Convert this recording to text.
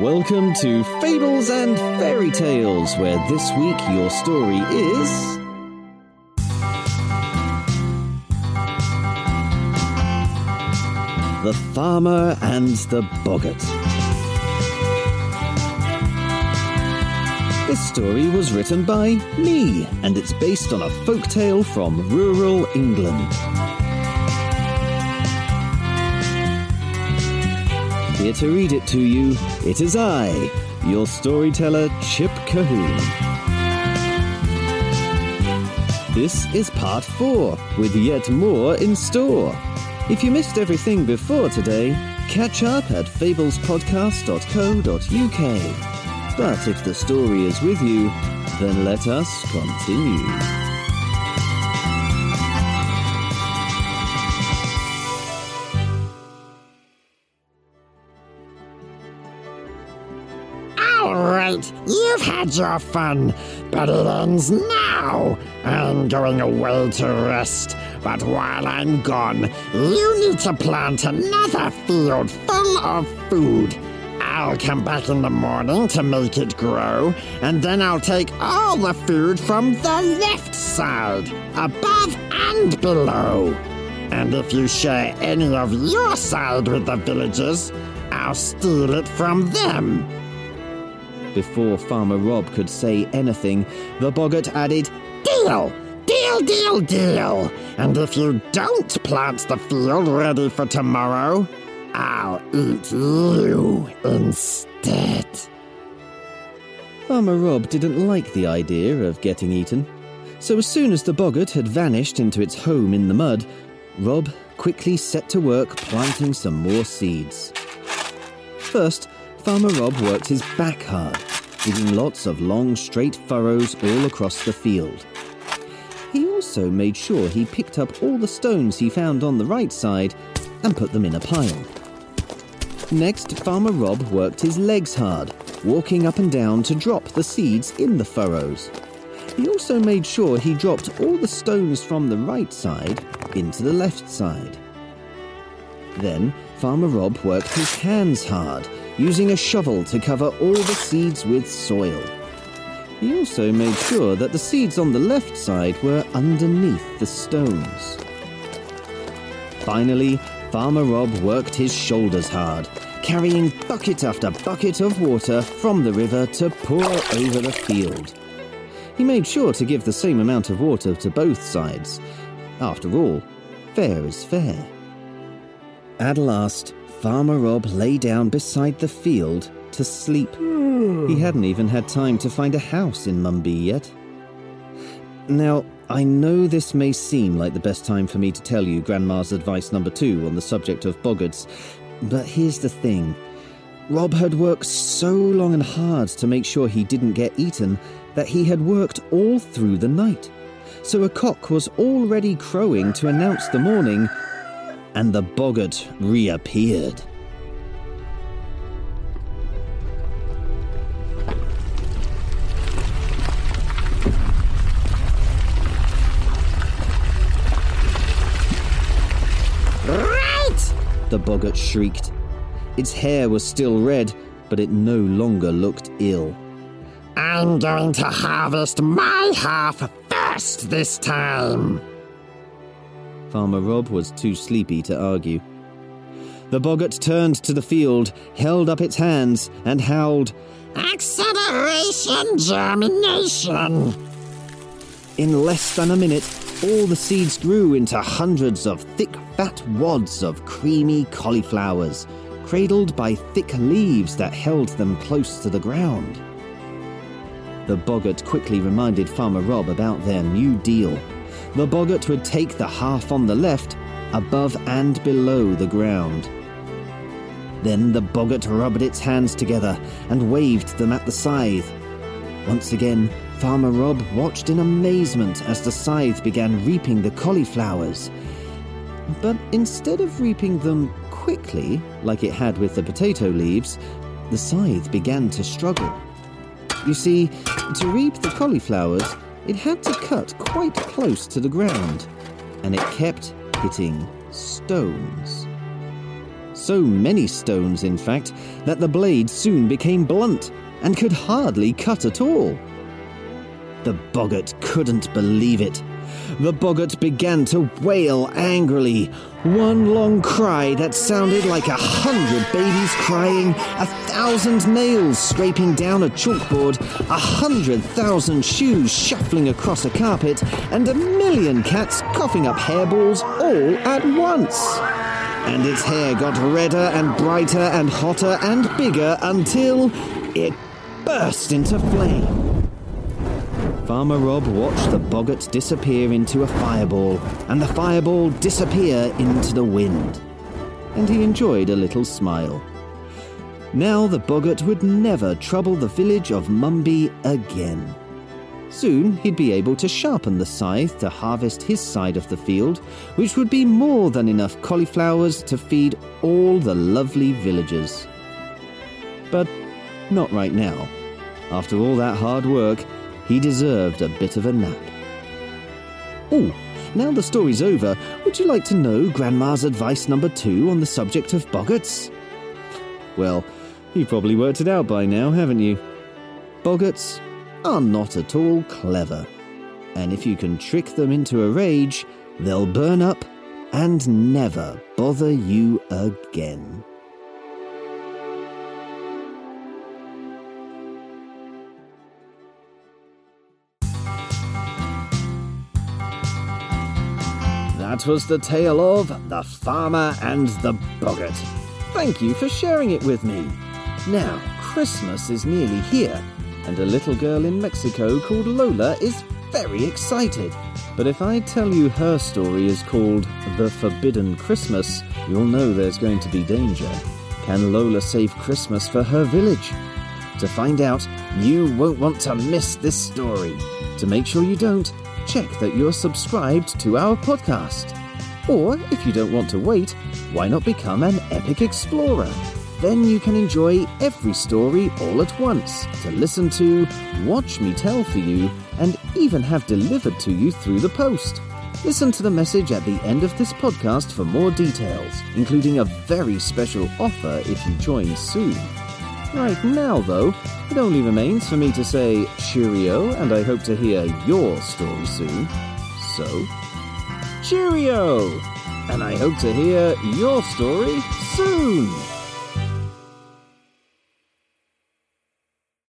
Welcome to Fables and Fairy Tales, where this week your story is. The Farmer and the Boggart. This story was written by me, and it's based on a folk tale from rural England. Here to read it to you, it is I, your storyteller, Chip Colquhoun. This is part four, with yet more in store. If you missed everything before today, catch up at fablespodcast.co.uk. But if the story is with you, then let us continue. All right, you've had your fun, but it ends now. I'm going away to rest, but while I'm gone, you need to plant another field full of food. I'll come back in the morning to make it grow, and then I'll take all the food from the left side, above and below. And if you share any of your side with the villagers, I'll steal it from them. Before Farmer Rob could say anything, the boggart added, Deal! Deal, deal, deal! And if you don't plant the field ready for tomorrow, I'll eat you instead. Farmer Rob didn't like the idea of getting eaten. So as soon as the boggart had vanished into its home in the mud, Rob quickly set to work planting some more seeds. First, Farmer Rob worked his back hard, digging lots of long, straight furrows all across the field. He also made sure he picked up all the stones he found on the right side and put them in a pile. Next, Farmer Rob worked his legs hard, walking up and down to drop the seeds in the furrows. He also made sure he dropped all the stones from the right side into the left side. Then, Farmer Rob worked his hands hard, using a shovel to cover all the seeds with soil. He also made sure that the seeds on the left side were underneath the stones. Finally, Farmer Rob worked his shoulders hard, carrying bucket after bucket of water from the river to pour over the field. He made sure to give the same amount of water to both sides. After all, fair is fair. At last, Farmer Rob lay down beside the field to sleep. He hmm. hadn't even had time to find a house in Mumby yet. Now, I know this may seem like the best time for me to tell you Grandma's advice number two on the subject of boggarts, but here's the thing. Rob had worked so long and hard to make sure he didn't get eaten that he had worked all through the night. So a cock was already crowing to announce the morning, and the boggart reappeared. Right! The boggart shrieked. Its hair was still red, but it no longer looked ill. I'm going to harvest my half first this time. Farmer Rob was too sleepy to argue. The boggart turned to the field, held up its hands, and howled, Acceleration germination! In less than a minute, all the seeds grew into hundreds of thick, fat wads of creamy cauliflowers, cradled by thick leaves that held them close to the ground. The boggart quickly reminded Farmer Rob about their new deal. The boggart would take the half on the left, above and below the ground. Then the boggart rubbed its hands together and waved them at the scythe. Once again, Farmer Rob watched in amazement as the scythe began reaping the cauliflowers. But instead of reaping them quickly, like it had with the potato leaves, the scythe began to struggle. You see, to reap the cauliflowers, it had to cut quite close to the ground, and it kept hitting stones. So many stones, in fact, that the blade soon became blunt and could hardly cut at all. The boggart couldn't believe it. The boggart began to wail angrily, one long cry that sounded like a hundred babies crying, a thousand nails scraping down a chalkboard, a hundred thousand shoes shuffling across a carpet, and a million cats coughing up hairballs all at once. And its hair got redder and brighter and hotter and bigger until it burst into flame. Farmer Rob watched the boggart disappear into a fireball, and the fireball disappear into the wind. And he enjoyed a little smile. Now the boggart would never trouble the village of Mumby again. Soon he'd be able to sharpen the scythe to harvest his side of the field, which would be more than enough cauliflowers to feed all the lovely villagers. But not right now. After all that hard work, he deserved a bit of a nap. Oh, now the story's over, would you like to know Grandma's advice number two on the subject of boggarts? Well, you've probably worked it out by now, haven't you? Boggarts are not at all clever. And if you can trick them into a rage, they'll burn up and never bother you again. That was the tale of The Farmer and the Boggart. Thank you for sharing it with me. Now, Christmas is nearly here, and a little girl in Mexico called Lola is very excited. But if I tell you her story is called The Forbidden Christmas, you'll know there's going to be danger. Can Lola save Christmas for her village? To find out, you won't want to miss this story. To make sure you don't, check that you're subscribed to our podcast. Or, if you don't want to wait, why not become an epic explorer? Then you can enjoy every story all at once to listen to, watch me tell for you, and even have delivered to you through the post. Listen to the message at the end of this podcast for more details, including a very special offer if you join soon. Right now, though, it only remains for me to say cheerio, and I hope to hear your story soon. So, cheerio! And I hope to hear your story soon!